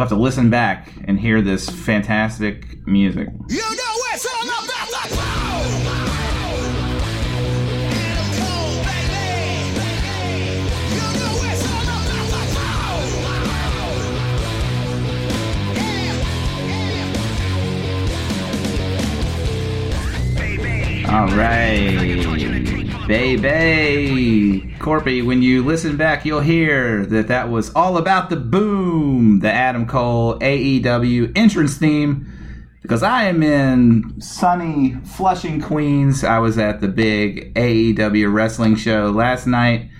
you'll have to listen back and hear this fantastic music. You know it's all about the flow. Adam Cole, baby. You know it's all about the flow. All right, baby. Corpy, when you listen back, you'll hear that that was all about the boom, the Adam Cole AEW entrance theme. Because I am in sunny Flushing, Queens. I was at the big AEW wrestling show last night.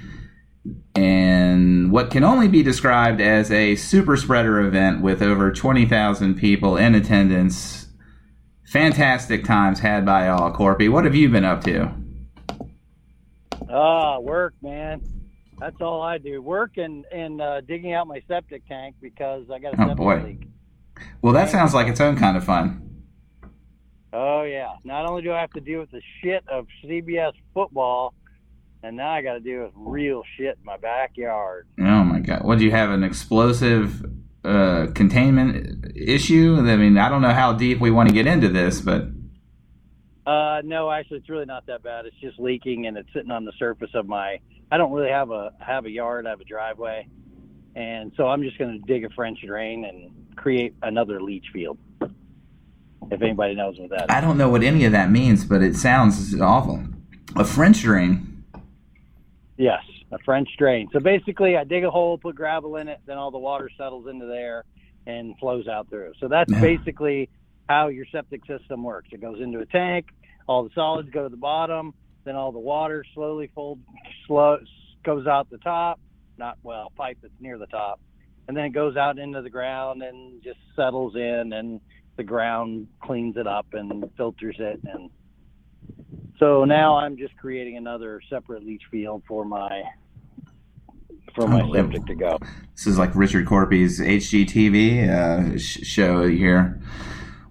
And what can only be described as a super spreader event with over 20,000 people in attendance. Fantastic times had by all. Corpy, what have you been up to? Ah, work, man. That's all I do. Work and and uh, digging out my septic tank because I got a Oh, septic boy. leak. Well, that sounds like its own kind of fun. Oh yeah. Not only do I have to deal with the shit of CBS football, and now I got to deal with real shit in my backyard. Oh my god! What do you have? An explosive uh, containment issue? I mean, I don't know how deep we want to get into this, but Uh, no, actually, it's really not that bad. It's just leaking, and it's sitting on the surface of my. I don't really have a have a yard. I have a driveway, and so I'm just going to dig a French drain and create another leach field. If anybody knows what that is. I don't know what any of that means. But it sounds awful. A French drain. Yes, a French drain. So basically, I dig a hole, put gravel in it, then all the water settles into there and flows out through. So that's Yeah. basically how your septic system works. It goes into a tank, all the solids go to the bottom, then all the water slowly fold, slow goes out the top. Not well, pipe that's near the top, and then it goes out into the ground and just settles in, and the ground cleans it up and filters it and so now I'm just creating another separate leach field for my for my septic to go. This is like Richard Corby's HGTV uh, sh- show here.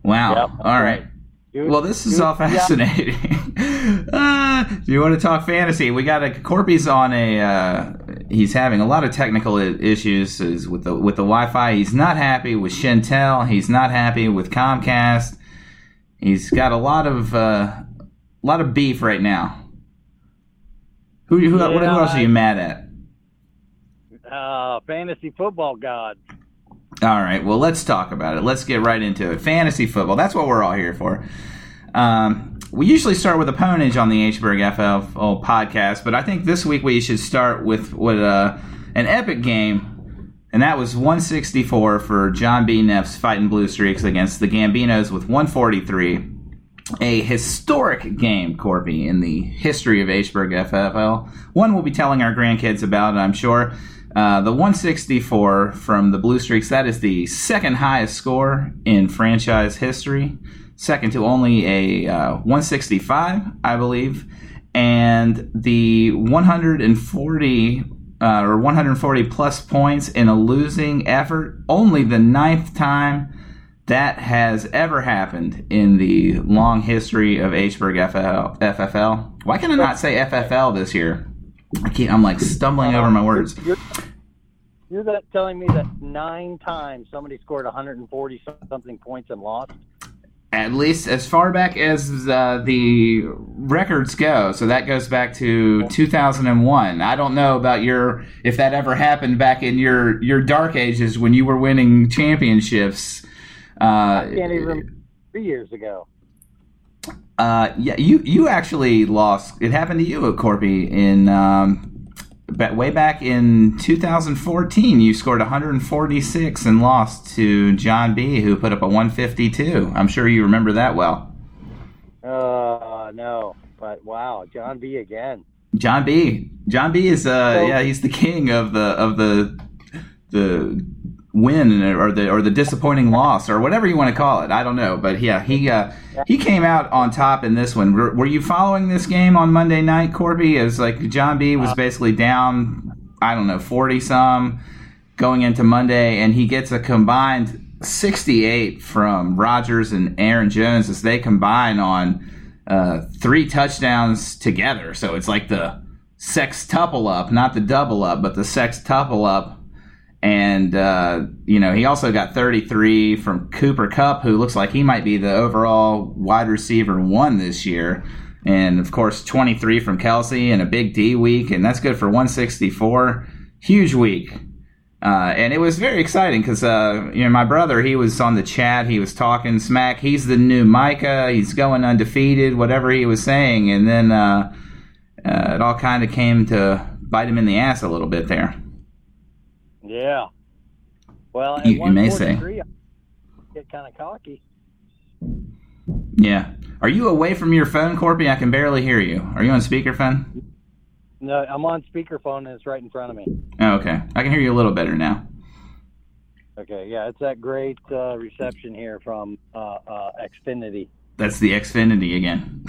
Wow. Yep, all right. Dude, Well, this is dude, all yeah. fascinating. uh, do you want to talk fantasy? We got a Corpy's on a. Uh, he's having a lot of technical issues is with the with the Wi-Fi. He's not happy with Chantel. He's not happy with Comcast. He's got a lot of uh, lot of beef right now. Who who, what, who else are you mad at? Uh, fantasy football god. All right, well, let's talk about it. Let's get right into it. Fantasy football. That's what we're all here for. Um, we usually start with a ponage on the Hberg FFL podcast, but I think this week we should start with what uh, an epic game, and that was 164 for John B. Neff's Fighting Blue Streaks against the Gambinos with 143. A historic game, Corby, in the history of Hberg FFL. One we'll be telling our grandkids about, I'm sure. Uh, the 164 from the Blue Streaks, that is the second highest score in franchise history, second to only a uh, 165, I believe. And the 140 uh, or 140 plus points in a losing effort, only the ninth time that has ever happened in the long history of Hberg FFL. FFL. Why can I not say FFL this year? I can't. I'm like stumbling over my words. You're, you're that telling me that nine times somebody scored 140 something points and lost. At least as far back as uh, the records go. So that goes back to 2001. I don't know about your if that ever happened back in your your dark ages when you were winning championships. Uh, Can't even three years ago. Uh, yeah, you you actually lost. It happened to you Corby in um, way back in 2014. You scored 146 and lost to John B, who put up a 152. I'm sure you remember that well. Uh, no, but wow, John B again. John B. John B is uh So- yeah he's the king of the of the the win or the or the disappointing loss or whatever you want to call it. I don't know, but yeah he uh, he came out on top in this one. Were, were you following this game on Monday night, Corby? As like John B was basically down I don't know forty some going into Monday, and he gets a combined 68 from Rodgers and Aaron Jones as they combine on uh, three touchdowns together. So it's like the sextuple up, not the double up, but the sextuple up. And, uh, you know, he also got 33 from Cooper Kupp, who looks like he might be the overall wide receiver one this year. And, of course, 23 from Kelce and a big D week, and that's good for 164. Huge week. Uh, and it was very exciting because, uh, you know, my brother, he was on the chat. He was talking smack. He's the new Micah. He's going undefeated, whatever he was saying. And then uh, uh, it all kind of came to bite him in the ass a little bit there. Yeah. Well, at You- you may say. 143, I get kind of cocky. Yeah. Are you away from your phone, Corpy? I can barely hear you. Are you on speakerphone? No, I'm on speakerphone and it's right in front of me. Oh, okay. I can hear you a little better now. Okay, yeah, it's that great uh, reception here from uh, uh, Xfinity. That's the Xfinity again.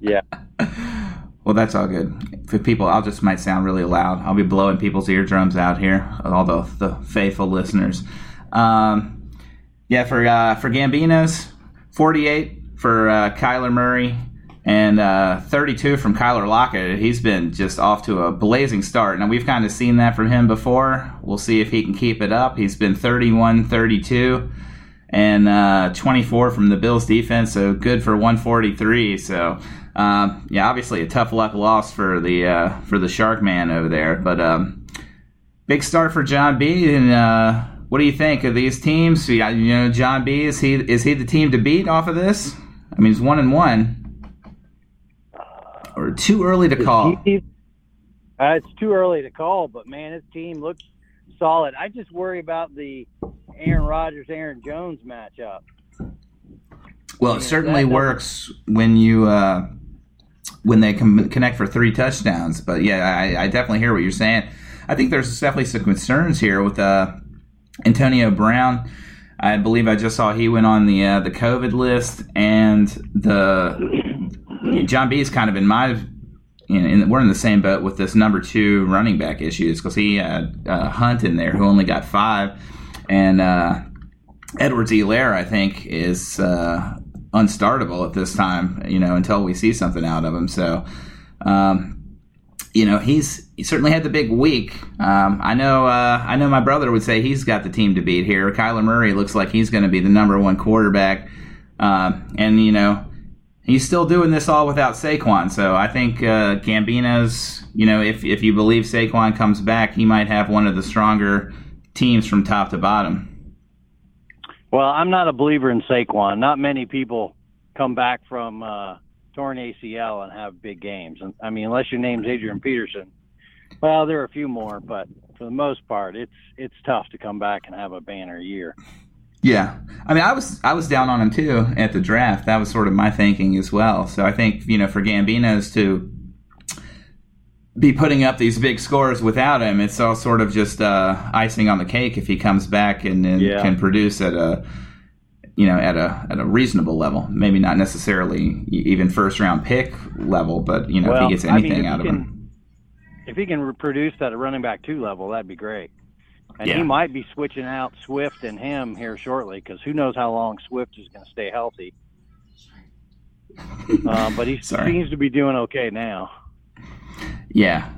Yeah. Well, that's all good. For people, I'll just might sound really loud. I'll be blowing people's eardrums out here, all the, the faithful listeners. Um, yeah, for uh, for Gambinos, 48 for uh, Kyler Murray, and uh, 32 from Tyler Lockett. He's been just off to a blazing start. Now, we've kind of seen that from him before. We'll see if he can keep it up. He's been 31 32 and uh, 24 from the Bills defense, so good for 143. So, um, yeah, obviously a tough luck loss for the uh, for the Shark Man over there, but um, big start for John B. And uh, what do you think of these teams? You know, John B. Is he is he the team to beat off of this? I mean, he's one and one, or too early to call. Uh, it's too early to call, but man, his team looks solid. I just worry about the Aaron Rodgers Aaron Jones matchup. Well, it certainly works when you uh, when they com- connect for three touchdowns. But yeah, I, I definitely hear what you're saying. I think there's definitely some concerns here with uh, Antonio Brown. I believe I just saw he went on the uh, the COVID list, and the John B is kind of in my. In, in, we're in the same boat with this number two running back issues because he had uh, Hunt in there who only got five, and uh, Edwards-Helaire, I think, is uh, unstartable at this time, you know, until we see something out of him. So, um, you know, he's he certainly had the big week. Um, I know, uh, I know, my brother would say he's got the team to beat here. Kyler Murray looks like he's going to be the number one quarterback, um, and you know, he's still doing this all without Saquon. So I think uh, Gambino's, you know, if if you believe Saquon comes back, he might have one of the stronger teams from top to bottom. Well, I'm not a believer in Saquon. Not many people come back from uh, torn ACL and have big games. And I mean, unless your name's Adrian Peterson. Well, there are a few more, but for the most part, it's it's tough to come back and have a banner year. Yeah, I mean, I was I was down on him too at the draft. That was sort of my thinking as well. So I think you know for Gambino's to be putting up these big scores without him, it's all sort of just uh, icing on the cake if he comes back and, and Yeah. can produce at a you know at a at a reasonable level. Maybe not necessarily even first round pick level, but you know if he gets I mean, anything out of can, him. if he can reproduce at a running back two level, that'd be great. And Yeah. he might be switching out Swift and him here shortly because who knows how long Swift is going to stay healthy. um, but he Sorry. seems to be doing okay now. Yeah.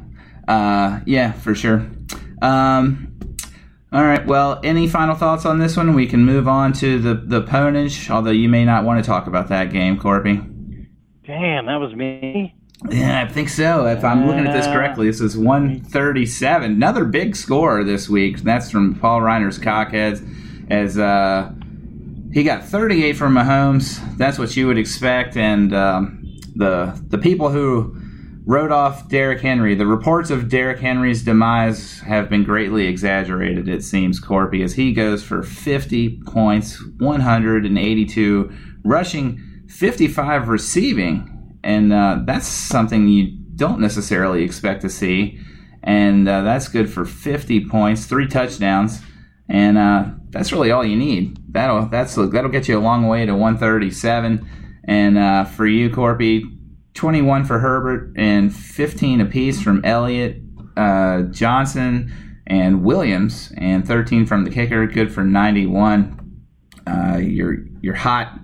Uh, yeah, for sure. Um, all right. Well, any final thoughts on this one? We can move on to the the Ponage, although you may not want to talk about that game, Corby. Damn, that was me. Yeah, I think so. If I'm looking at this correctly, this is 137. Another big score this week. That's from Paul Reiner's Cockheads. As uh, he got 38 from Mahomes. That's what you would expect. And um, the the people who wrote off Derrick Henry, the reports of Derrick Henry's demise have been greatly exaggerated. It seems Corpy as he goes for 50 points, 182 rushing, 55 receiving and uh, that's something you don't necessarily expect to see. And uh, that's good for 50 points, three touchdowns, and uh, that's really all you need. That'll that's that'll get you a long way to 137. And uh, for you, Corpy, 21 for Herbert and 15 apiece from Elliott, uh, Johnson, and Williams, and 13 from the kicker. Good for 91. Uh, your your hot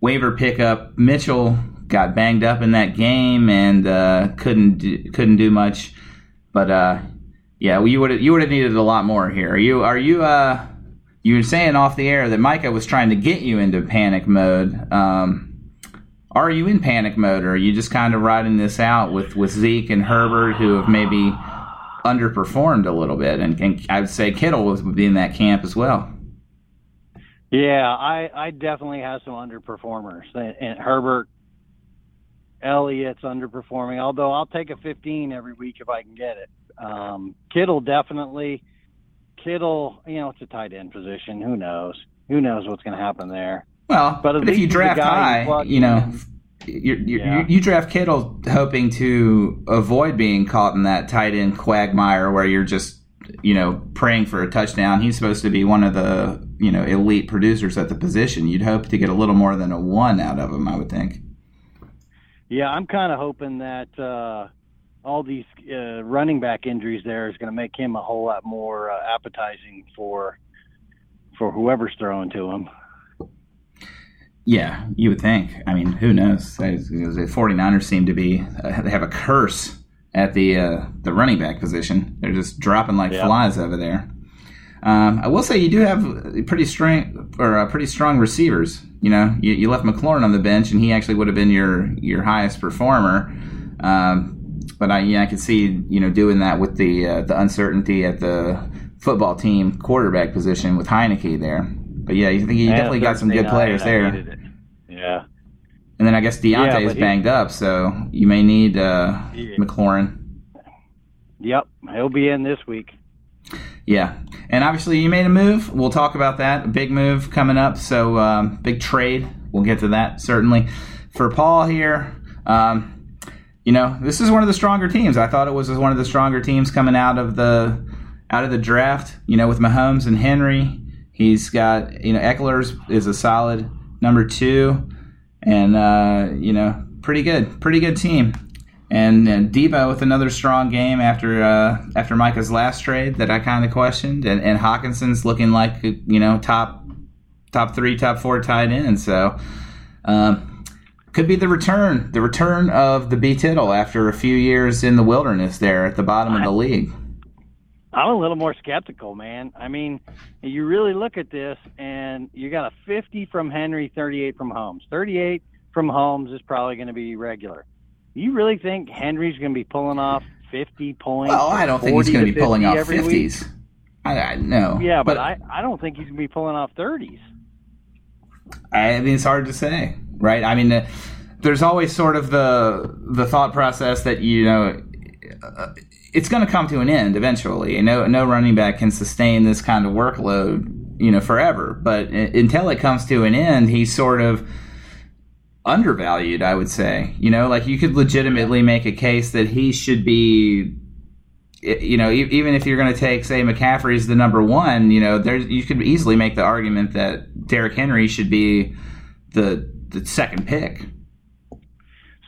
waiver pickup. Mitchell got banged up in that game and uh, couldn't do, couldn't do much. But uh, Yeah, you would you would have needed a lot more here. Are you are you uh you were saying off the air that Micah was trying to get you into panic mode. Um, are you in panic mode, or are you just kind of riding this out with with Zeke and Herbert, who have maybe underperformed a little bit? And, and I would say Kittle would be in that camp as well. Yeah, I I definitely have some underperformers. And, and Herbert, Elliott's underperforming. Although I'll take a 15 every week if I can get it. Um, Kittle definitely. Kittle, you know, it's a tight end position. Who knows? Who knows what's going to happen there? Well, But but, if you draft you high, you know, you're, you're, Yeah. you you draft Kittle hoping to avoid being caught in that tight end quagmire where you're just, you know, praying for a touchdown. He's supposed to be one of the, you know, elite producers at the position. You'd hope to get a little more than a one out of him, I would think. Yeah, I'm kind of hoping that uh, all these uh, running back injuries there is going to make him a whole lot more uh, appetizing for for whoever's throwing to him. Yeah, you would think. I mean, who knows? The 49ers seem to be uh, they have a curse at the uh, the running back position. They're just dropping like Yeah. flies over there. Um, I will say you do have pretty strong or uh, pretty strong receivers. You know, you, you left McLaurin on the bench, and he actually would have been your your highest performer. Um, but I yeah, I could see you know doing that with the uh, the uncertainty at the football team quarterback position with Heinicke there. But yeah, you think you definitely got some good players there. Yeah. And then I guess Yeah, Deontay but is he- banged up, so you may need uh, Yeah. McLaurin. Yep, he'll be in this week. Yeah, and obviously you made a move. We'll talk about that. A big move coming up. So um, big trade. We'll get to that certainly. For Paul here, um, you know this is one of the stronger teams. I thought it was one of the stronger teams coming out of the out of the draft. You know with Mahomes and Henry. He's got you know Ekeler's is a solid number two, and uh, you know pretty good, pretty good team. And, and Deebo with another strong game after uh, after Micah's last trade that I kind of questioned, and, and Hockenson's looking like you know top top three, top four tight end. So um, could be the return, the return of the B Tittle after a few years in the wilderness there at the bottom of the league. I'm a little more skeptical, man. I mean, you really look at this, and you got a 50 from Henry, 38 from Holmes. 38 from Holmes is probably going to be regular. You really think Henry's going to be pulling off 50 points? Well, I don't think he's going to be pulling off every week? fifties. I, I know. Yeah, but, I, I don't think he's going to be pulling off 30s. I mean, it's hard to say, right? I mean, uh, there's always sort of the the thought process that you know uh, it's going to come to an end eventually. And no no running back can sustain this kind of workload, you know, forever. But until it comes to an end, he's sort of undervalued. I would say, you know, like you could legitimately make a case that he should be. You know, even if you're going to take, say, McCaffrey's the number one, you know, there's you could easily make the argument that Derrick Henry should be the the second pick.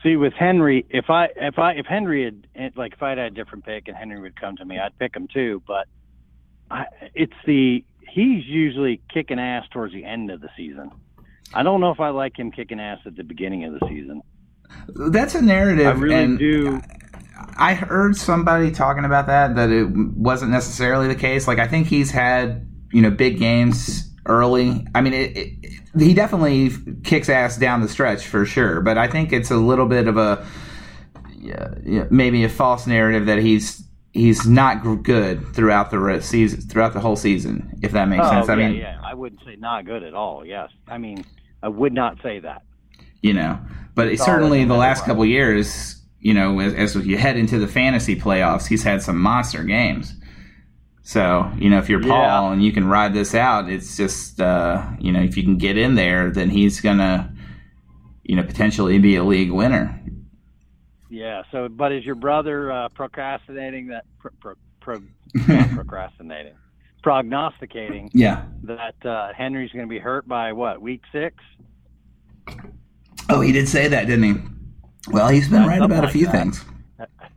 See, with Henry, if I if I if Henry had eh, like if I had a different pick and Henry would come to me, I'd pick him too. But I, it's the he's usually kicking ass towards the end of the season. I don't know if I like him kicking ass at the beginning of the season. That's a narrative. I really do. I heard somebody talking about that that it wasn't necessarily the case. Like I think he's had you know big games early. I mean, it, it, he definitely kicks ass down the stretch for sure. But I think it's a little bit of a yeah, maybe a false narrative that he's he's not good throughout the season throughout the whole season. If that makes Oh, sense. I yeah, mean, yeah. I wouldn't say not good at all. Yes, I mean I would not say that. you know. But Solid certainly the last couple years, you know, as, as you head into the fantasy playoffs, he's had some monster games. So you know, if you're Paul Yeah. and you can ride this out, it's just uh, you know, if you can get in there, then he's gonna, you know, potentially be a league winner. Yeah. So, but is your brother uh, procrastinating that? Pro, pro, pro, procrastinating, prognosticating Yeah. that uh, Henry's going to be hurt by what week six? Oh, he did say that, didn't he? Well, he's been Yeah, right about a few that. things.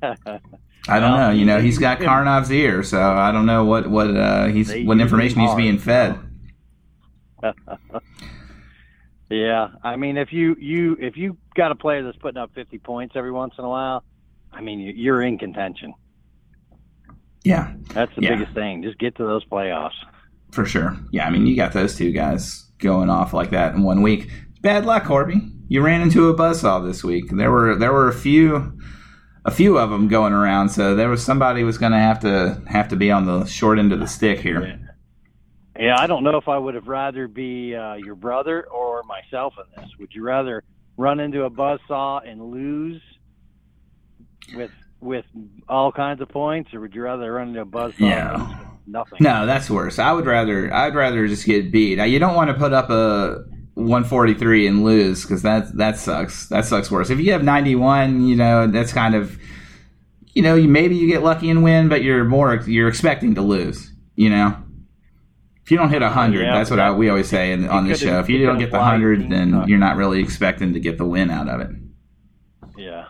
I don't Well, know. You know, he's got Karnov's ear, so I don't know what what uh, he's what information he's being fed. yeah, I mean, if you you if you got a player that's putting up 50 points every once in a while, I mean, you- you're in contention. Yeah, That's the Yeah. biggest thing. Just get to those playoffs. for sure. Yeah, I mean, you got those two guys going off like that in one week. Bad luck, Corby. You ran into a buzzsaw this week. There were there were a few a few of them going around, so there was somebody was going to have to have to be on the short end of the stick here. Yeah, I don't know if I would have rather be uh, your brother or myself in this. Would you rather run into a buzzsaw and lose with with all kinds of points, or would you rather run into a buzzsaw Yeah. and lose nothing? No, that's worse. I would rather I'd rather just get beat. Now, you don't want to put up a 143 and lose because that that sucks. That sucks worse. If you have 91, you know that's kind of you know you maybe you get lucky and win, but you're more you're expecting to lose. You know, if you don't hit 100, Yeah, that's what I, we always say in, on this show. If you don't get the 100, then you're not really expecting to get the win out of it. Yeah.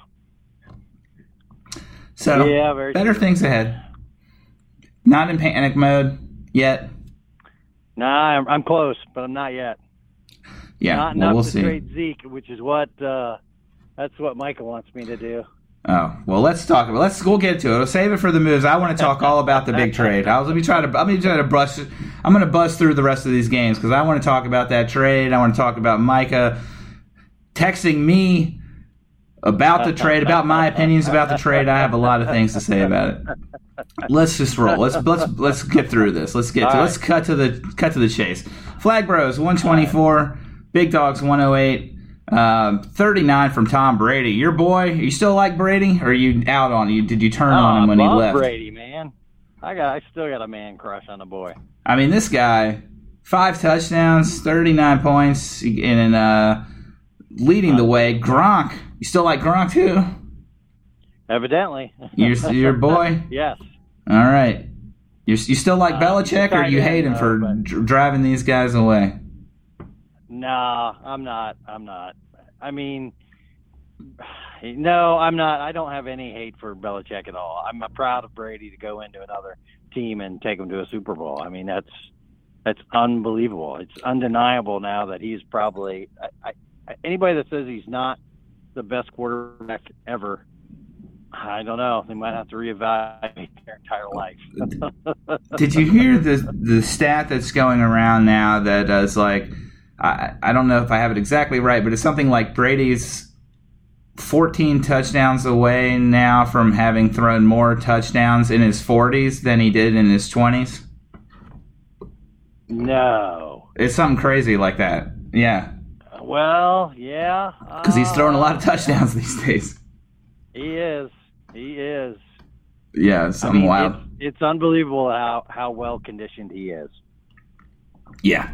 So yeah, better true. things ahead. Not in panic mode yet. Nah, I'm, I'm close, but I'm not yet. Yeah, not well, enough we'll to see. trade Zeke, which is what uh, that's what Michael wants me to do. Oh well, let's talk about. Let's we'll get to it. We'll save it for the moves. I want to talk all about the big trade. I was let me try to let me try to brush. I'm going to buzz through the rest of these games because I want to talk about that trade. I want to talk about Micah texting me about the trade, about my opinions about the trade. I have a lot of things to say about it. Let's just roll. Let's let's let's get through this. Let's get to, All let's cut to the cut to the chase. Flag Bros 124, Big Dogs 108. Um, 39 from Tom Brady. Your boy, you still like Brady? Or are you out on you? Did you turn on Oh, him when I he love left? Brady, man. I got, I still got a man crush on the boy. I mean, this guy, five touchdowns, 39 points, and uh, leading the way. Gronk, you still like Gronk too? Evidently. Your your boy. yes. All right. You, you still like Uh, Belichick, or you hate him though, for but- dr- driving these guys away? Nah, I'm not. I'm not. I mean, no, I'm not. I don't have any hate for Belichick at all. I'm proud of Brady to go into another team and take them to a Super Bowl. I mean, that's that's unbelievable. It's undeniable now that he's probably I, I, anybody that says he's not the best quarterback ever. I don't know. They might have to reevaluate their entire life. Did you hear the the stat that's going around now that is like I I don't know if I have it exactly right, but it's something like Brady's 14 touchdowns away now from having thrown more touchdowns in his 40s than he did in his 20s. no. It's something crazy like that. Yeah, Well, yeah. because he's throwing a lot of Uh, touchdowns these days. He is. He is. Yeah, it's I something mean, wild. It's, it's unbelievable how, how well conditioned he is. Yeah,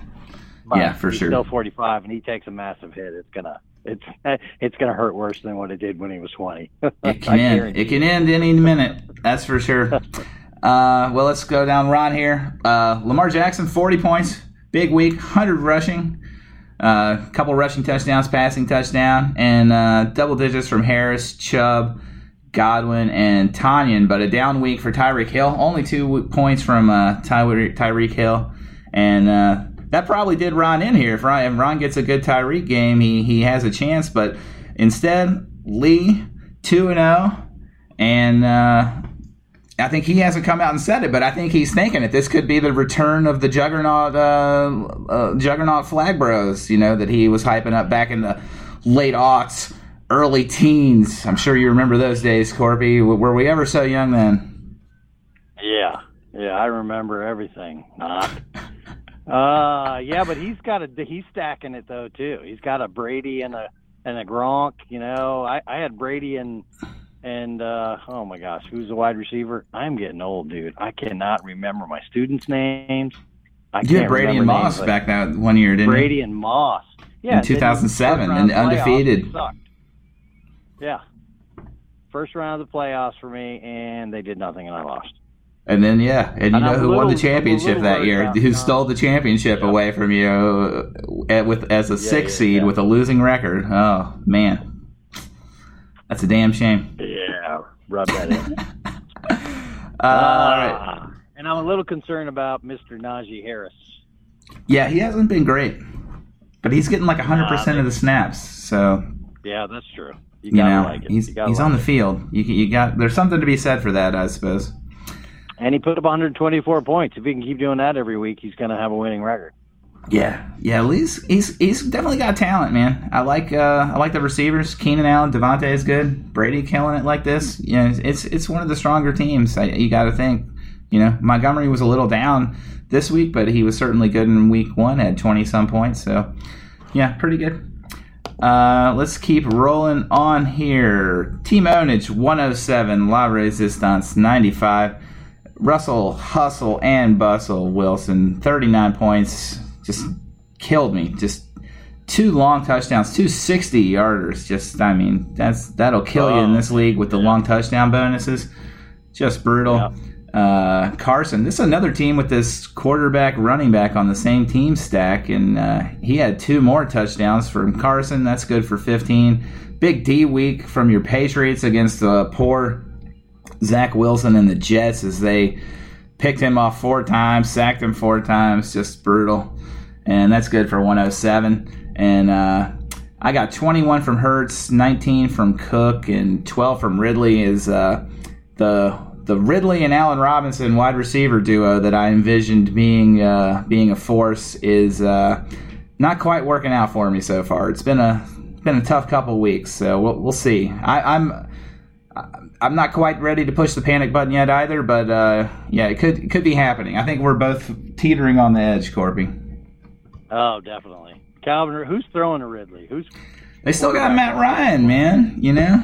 But Yeah, for sure. Still 45, and he takes a massive hit. It's gonna it's it's gonna hurt worse than what it did when he was 20. It can end. It can end any minute. That's for sure. Uh, well, let's go down Ron here. Uh, Lamar Jackson, 40 points. Big week, 100 rushing. A uh, couple rushing touchdowns, passing touchdown, and uh, double digits from Harris, Chubb, Godwin, and Tanyan. But a down week for Tyreek Hill. Only two points from uh, Tyreek Hill. And uh, that probably did Ron in here. If Ron, if Ron gets a good Tyreek game, he, he has a chance. But instead, Lee, 2 and 0. And uh, I think he hasn't come out and said it, but I think he's thinking it. This could be the return of the juggernaut, uh, uh, juggernaut flag bros. You know that he was hyping up back in the late aughts, early teens. I'm sure you remember those days, Corby. Were we ever so young then? Yeah, yeah, I remember everything. Not. uh, yeah, but he's got a he's stacking it though too. He's got a Brady and a and a Gronk. You know, I I had Brady and and uh oh my gosh, who's the wide receiver? I'm getting old, dude. I cannot remember my students' names. I You had Brady and Moss names, back that one year, didn't you? Brady and Moss. Yeah, In 2007, and of the playoffs, undefeated. sucked. Yeah, first round of the playoffs for me, and they did nothing, and I lost. You? And then yeah, and you And know I'm who a won the little- I'm a championship that year? Who stole the championship yeah. away away from you uh, at, with as a six yeah, seed yeah. with a losing record? Oh man, that's a damn shame. Yeah, rub that in. Uh, all right. Ah, And I'm a little concerned about Mr. Najee Harris. Yeah, he hasn't been great, but he's getting like hundred percent of the snaps. So Yeah, that's true. You you gotta know like it. he's You gotta he's like on the field. You you got there's something to be said for that, I suppose. And he put up 124 points. If he can keep doing that every week, he's going to have a winning record. Yeah, yeah. He's he's he's definitely got talent, man. I like uh, I like the receivers. Keenan Allen, Devontae is good. Brady killing it like this. Know, it's it's one of the stronger teams. I, you got to think. You know, Montgomery was a little down this week, but he was certainly good in week one. Had twenty some points. So, yeah, pretty good. Uh, let's keep rolling on here. Team Ownage 107, La Resistance 95. Russell Hustle and Bustle Wilson 39 points. Just killed me. Just two long touchdowns, two 60 yarders. Just I mean that's that'll kill you in this league with the long touchdown bonuses. Just brutal. Yeah. Uh, Carson, this is another team with this quarterback, running back on the same team stack, and uh, he had two more touchdowns from Carson. That's good for 15. Big D week from your Patriots against the poor Zach Wilson and the Jets as they picked him off four times, sacked him four times, just brutal. And that's good for 107. And uh, I got 21 from Hurts, 19 from Cook, and 12 from Ridley. Is uh, the the Ridley and Allen Robinson wide receiver duo that I envisioned being uh, being a force is uh, not quite working out for me so far. It's been a been a tough couple weeks, so we'll, we'll see. I, I'm I'm not quite ready to push the panic button yet either, but uh, yeah, it could it could be happening. I think we're both teetering on the edge, Corby. Oh, definitely. Calvin, who's throwing to Ridley? Who's They still got Matt Ryan, man. You know,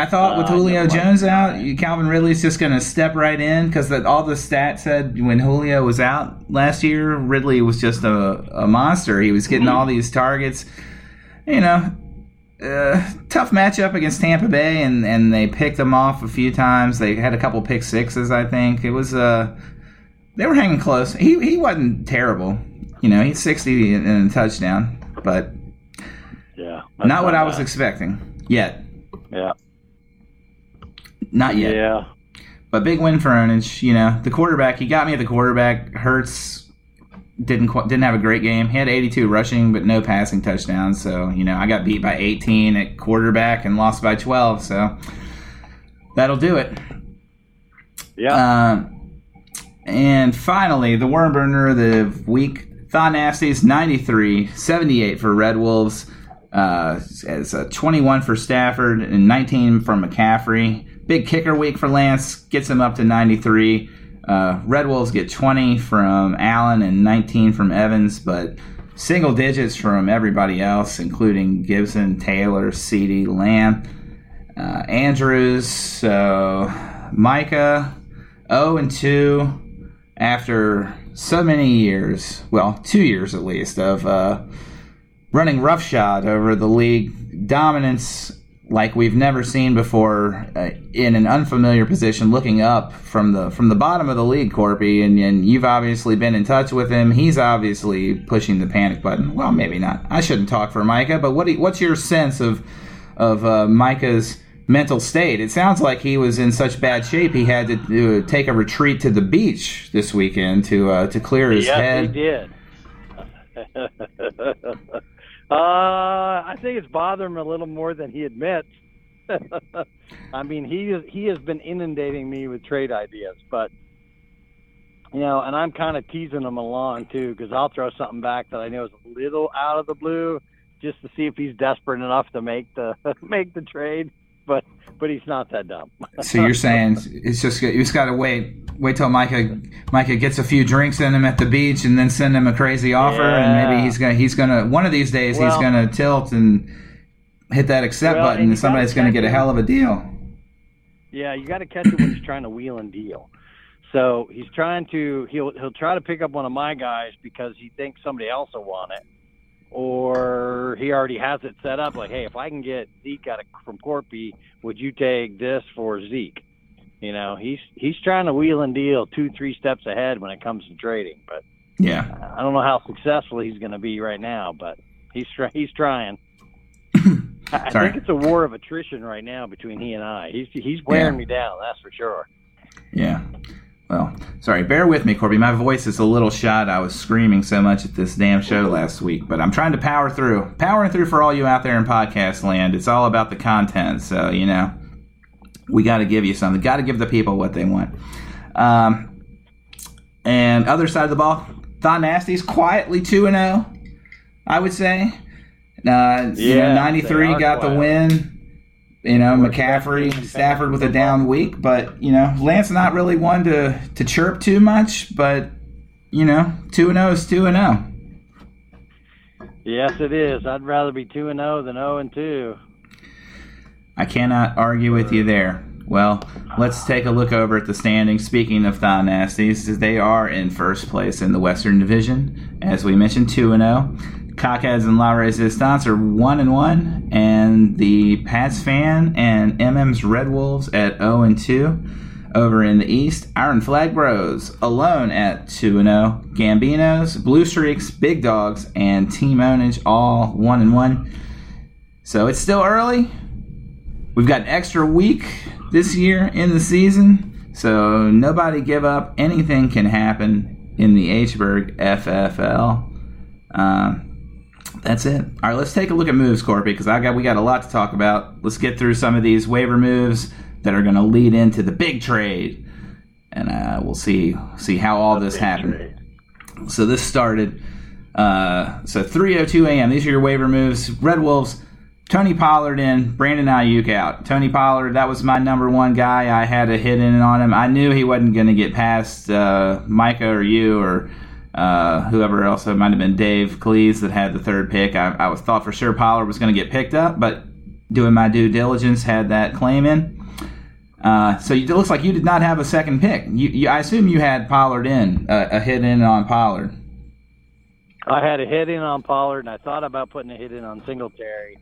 I thought with Uh, Julio mind. Jones out, Calvin Ridley's just going to step right in because all the stats said when Julio was out last year, Ridley was just a, a monster. He was getting all these targets. You know, uh, tough matchup against Tampa Bay, and, and they picked them off a few times. They had a couple pick sixes, I think. It was uh, they were hanging close. He he wasn't terrible. You know, he's sixty in a touchdown, but yeah? not what I was expecting yet. Yeah. Not yet. Yeah. But big win for Ownage. You know, the quarterback. He got me at the quarterback. Hurts didn't qu- didn't have a great game. He had 82 rushing, but no passing touchdowns. So you know, I got beat by 18 at quarterback and lost by 12. So that'll do it. Yeah. Um, and finally, the worm burner of the week, Thon Nasties, 93, 78 for Red Wolves, uh, as a 21 for Stafford and 19 for McCaffrey. Big kicker week for Lance, gets him up to 93. Uh, Red Wolves get 20 from Allen and 19 from Evans, but single digits from everybody else, including Gibson, Taylor, CeeDee, Lamb uh, Andrews, so Micah, 0 and 2 after so many years, well, two years at least, of uh, running roughshod over the league dominance like we've never seen before uh, in an unfamiliar position looking up from the from the bottom of the league Corpy and, and you've obviously been in touch with him. He's obviously pushing the panic button. Well maybe not. I shouldn't talk for Micah but what do what's your sense of of uh, Micah's mental state? It sounds like he was in such bad shape he had to uh, take a retreat to the beach this weekend to uh, to clear his yes, head. he did. uh, I think it's bothering him a little more than he admits. I mean, he is, he has been inundating me with trade ideas, but you know, and I'm kind of teasing him along too because I'll throw something back that I know is a little out of the blue just to see if he's desperate enough to make the make the trade. But but he's not that dumb. So you're saying it's just you just got to wait, wait till Micah Micah gets a few drinks in him at the beach, and then send him a crazy offer, and maybe he's gonna he's gonna one of these days Well- he's gonna tilt and hit that accept Well, button, and and you gonna get a hell of a deal. Yeah, you got to catch it when he's trying to wheel and deal. So he's trying to he'll he'll try to pick up one of my guys because he thinks somebody else will want it, or he already has it set up like, hey, if I can get Zeke out of, from Corpy, would you take this for Zeke? You know, he's he's trying to wheel and deal two three steps ahead when it comes to trading. But Yeah, I don't know how successful he's going to be right now, but he's he's trying. I I think it's a war of attrition right now between he and I. He's he's wearing Yeah. me down, that's for sure. yeah. Well, sorry, bear with me, Corby. My voice is a little shot. I was screaming so much at this damn show last week, but I'm trying to power through. Powering through for all you out there in podcast land. It's all about the content, so you know we got to give you something. Got to give the people what they want. Um, and other side of the ball, Thon Nasty's quietly two and zero. I would say. Uh, you know, Yeah, three they are got the win. You know, McCaffrey, Stafford with a down week, but you know, Lance not really one to to chirp too much, but you know, two and zero is two and oh. zero. Yes, it is. I'd rather be two and zero than zero and two. I cannot argue with you there. Well, let's take a look over at the standings. Speaking of Thon Nasties, they are in first place in the Western Division. As we mentioned, 2 and 0. Cockheads and La Resistance are 1 and 1. And the Pats Fan and MM's Red Wolves at 0 and 2. Over in the East, Iron Flag Bros alone at 2 and 0. Gambinos, Blue Streaks, Big Dogs, and Team Ownage all 1 and 1. So it's still early. We've got an extra week this year in the season, so nobody give up. Anything can happen in the Hburg FFL. Um, that's it. All right, let's take a look at moves, Corpy, because I got we got a lot to talk about. Let's get through some of these waiver moves that are going to lead into the big trade, and uh, we'll see see how all this happened. So this started. Uh, so 3:02 a.m. These are your waiver moves. Red Wolves. Tony Pollard in, Brandon Aiyuk out. Tony Pollard, that was my number one guy. I had a hit in on him. I knew he wasn't going to get past uh, Micah or you or uh, whoever else. It might have been Dave Cleese that had the third pick. I, I was thought for sure Pollard was going to get picked up, but doing my due diligence had that claim in. Uh, so it looks like you did not have a second pick. You, you, I assume you had Pollard in, a hit in on Pollard. I had a hit in on Pollard, and I thought about putting a hit in on Singletary,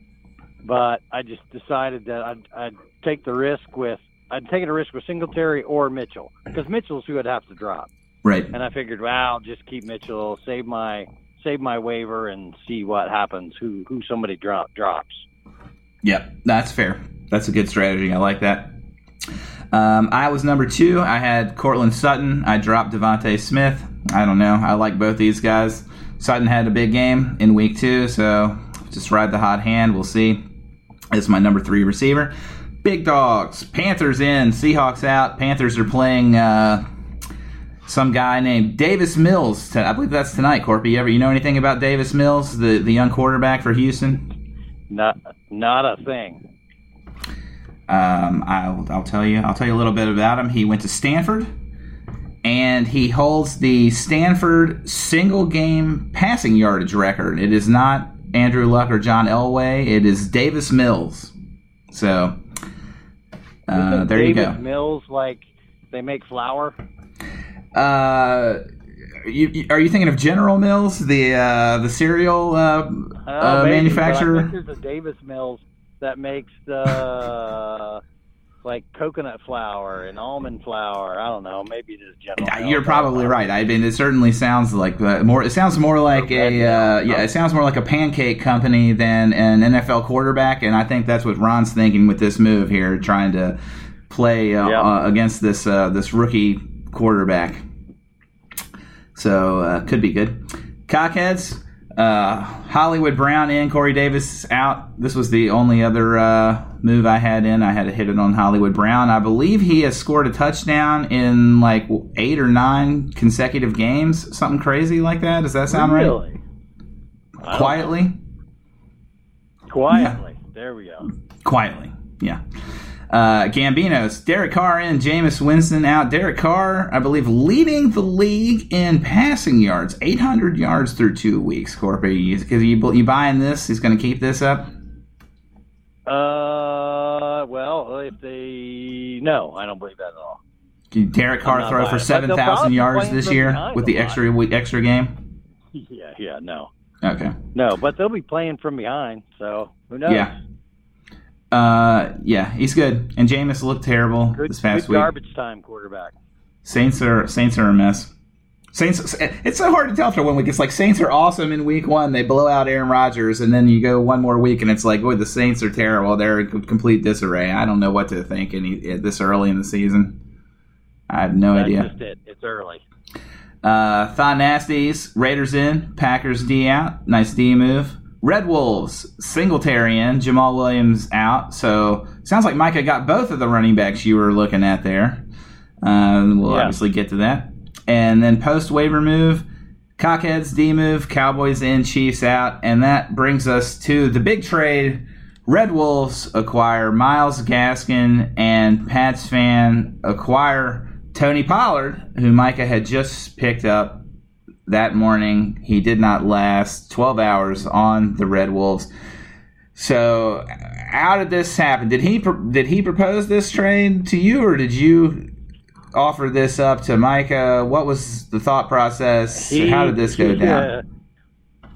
but I just decided that I'd, I'd take the risk with I'd take a risk with Singletary or Mitchell because Mitchell's who I'd have to drop, Right. and I figured, well, I'll just keep Mitchell, save my save my waiver, and see what happens. Who who somebody drop drops. Yep, that's fair. That's a good strategy. I like that. Um, I was number two. I had Courtland Sutton. I dropped DeVonta Smith. I don't know. I like both these guys. Sutton had a big game in week two, so just ride the hot hand. We'll see. It's my number three receiver. Big dogs. Panthers in. Seahawks out. Panthers are playing uh, some guy named Davis Mills. I believe that's tonight, Corpy. You ever you know anything about Davis Mills, the the young quarterback for Houston? Not not a thing. Um, I'll, I'll tell you. I'll tell you a little bit about him. He went to Stanford, and he holds the Stanford single game passing yardage record. It is not Andrew Luck or John Elway. It is Davis Mills. So uh, there you Davis go. Mills like they make flour. Uh, you, you- are you thinking of General Mills, the uh, the cereal uh, Uh, uh, manufacturer? think there's a Davis Mills that makes the like coconut flour and almond flour. I don't know. Maybe just General. You're probably right. I mean, it certainly sounds like uh, more. It sounds more like a uh, yeah. It sounds more like a pancake company than an NFL quarterback, and I think that's what Ron's thinking with this move here, trying to play uh, Yeah. uh, against this uh, this rookie quarterback. So uh, could be good. Cockheads. Uh, Hollywood Brown in, Corey Davis out. This was the only other uh, move I had in. I had to hit it on Hollywood Brown. I believe he has scored a touchdown in like eight or nine consecutive games, something crazy like that. Does that sound right? really? Don't Quietly. Quietly. There we go. quietly, yeah. Uh, Gambinos, Derek Carr in, Jameis Winston out. Derek Carr, I believe, leading the league in passing yards, 800 yards through two weeks. Corpy, because you you buying this? He's going to keep this up. Uh, well, if they no, I don't believe that at all. Can Derek Carr throw for seven thousand yards this year with the extra week, extra game? Yeah, yeah, no, Okay. no, but they'll be playing from behind. So who knows? Yeah. Uh, yeah, he's good. And Jameis looked terrible Good, this past good week. garbage time quarterback. Saints are Saints are a mess. Saints. It's so hard to tell for one week. It's like Saints are awesome in week one. They blow out Aaron Rodgers, and then you go one more week, and it's like, boy, the Saints are terrible. They're in complete disarray. I don't know what to think any this early in the season. I have no That's idea. just it. It's early. Uh, Thon Nasties, Raiders in, Packers D out. Nice D move. Red Wolves, Singletary in, Jamaal Williams out. So sounds like Micah got both of the running backs you were looking at there. Um, we'll Yeah. obviously get to that. And then post waiver move, Cockheads D move, Cowboys in, Chiefs out, and that brings us to the big trade. Red Wolves acquire Myles Gaskin, and Pats fan acquire Tony Pollard, who Micah had just picked up that morning. He did not last 12 hours on the Red Wolves. So, how did this happen? Did he did he propose this trade to you, or did you offer this up to Micah? What was the thought process? He- how did this go he, down? uh,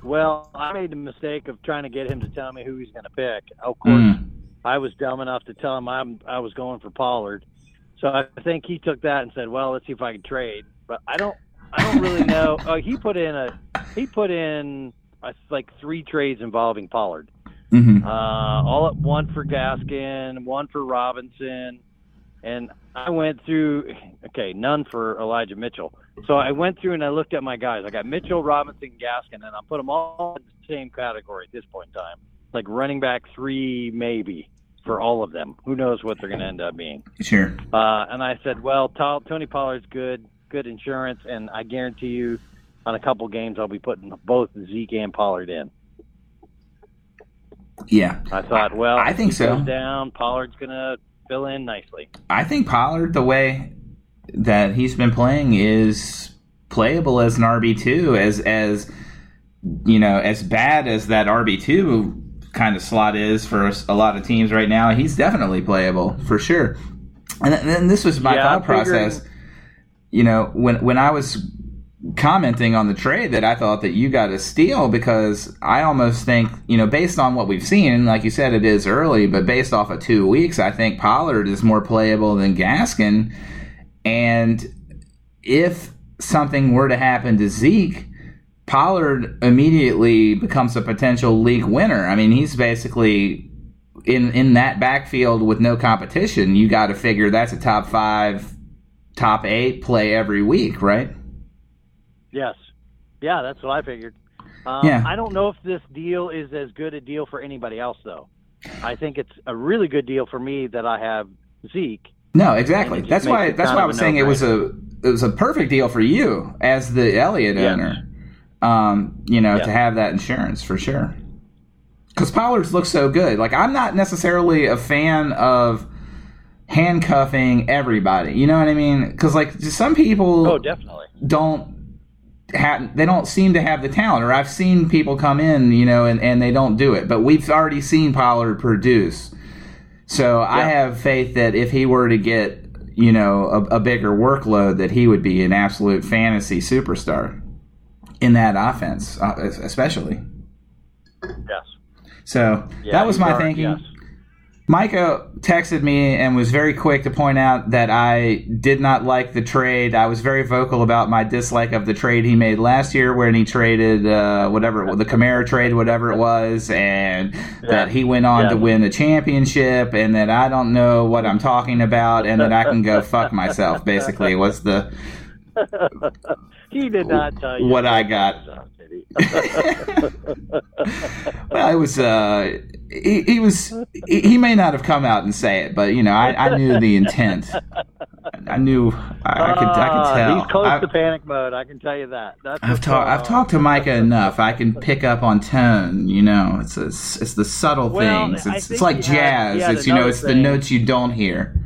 well, I made the mistake of trying to get him to tell me who he's going to pick. Of course, Mm. I was dumb enough to tell him I'm, I was going for Pollard. So I think he took that and said, "Well, let's see if I can trade." But I don't, I don't really know. Oh, he put in a, he put in uh, like three trades involving Pollard. hmm Uh, all at one for Gaskin, one for Robinson, and I went through. Okay, none for Elijah Mitchell. So I went through and I looked at my guys. I got Mitchell, Robinson, Gaskin, and I put them all in the same category at this point in time, like running back three, maybe for all of them. Who knows what they're going to end up being? Sure. Uh, and I said, well, Tony Pollard's good, good insurance, and I guarantee you, on a couple games, I'll be putting both Zeke and Pollard in. Yeah. I thought, well, I think so. Down, Pollard's gonna fill in nicely. I think Pollard, the way that he's been playing, is playable as an RB two, as as you know, as bad as that RB two kind of slot is for a, lot of teams right now. He's definitely playable for sure. And then this was my Yeah, thought process. You know, when when I was commenting on the trade that I thought that you got a steal because I almost think, you know, based on what we've seen, like you said, it is early, but based off of two weeks, I think Pollard is more playable than Gaskin. And if something were to happen to Zeke, Pollard immediately becomes a potential league winner. I mean, he's basically in in that backfield with no competition. You got to figure that's a top five, top eight play every week, right? Yes, yeah, that's what I figured. Um, Yeah. I don't know if this deal is as good a deal for anybody else, though. I think it's a really good deal for me that I have Zeke. No, exactly. And it just That's why. That's why I was saying it was a it was a perfect deal for you as the Elliott Yes. owner. Um, you know, Yeah. to have that insurance for sure. Because Pollard's looks so good. Like I'm not necessarily a fan of handcuffing everybody. You know what I mean? Because like some people Oh, definitely. don't they don't seem to have the talent or I've seen people come in, you know, and, and they don't do it. But we've already seen Pollard produce. So I have faith that if he were to get, you know, a, a bigger workload that he would be an absolute fantasy superstar in that offense, uh, especially. Yes. So Yeah, that was my already- thinking. yes. Micah texted me and was very quick to point out that I did not like the trade. I was very vocal about my dislike of the trade he made last year when he traded uh, whatever the Kamara trade, whatever it was, and that he went on Yeah. to win the championship, and that I don't know what I'm talking about, and that I can go fuck myself. Basically, was the He did not tell you What I got. well, it was uh, he, he was he, he may not have come out and say it, but you know I, I knew the intent. I knew I, I could I Ah, could tell. He's close I, to panic mode. I can tell you that. That's I've talked I've talked to Micah enough. I can pick up on tone. You know, it's a, it's the subtle Well, things. It's, it's like jazz. had it's you know it's the notes you don't hear.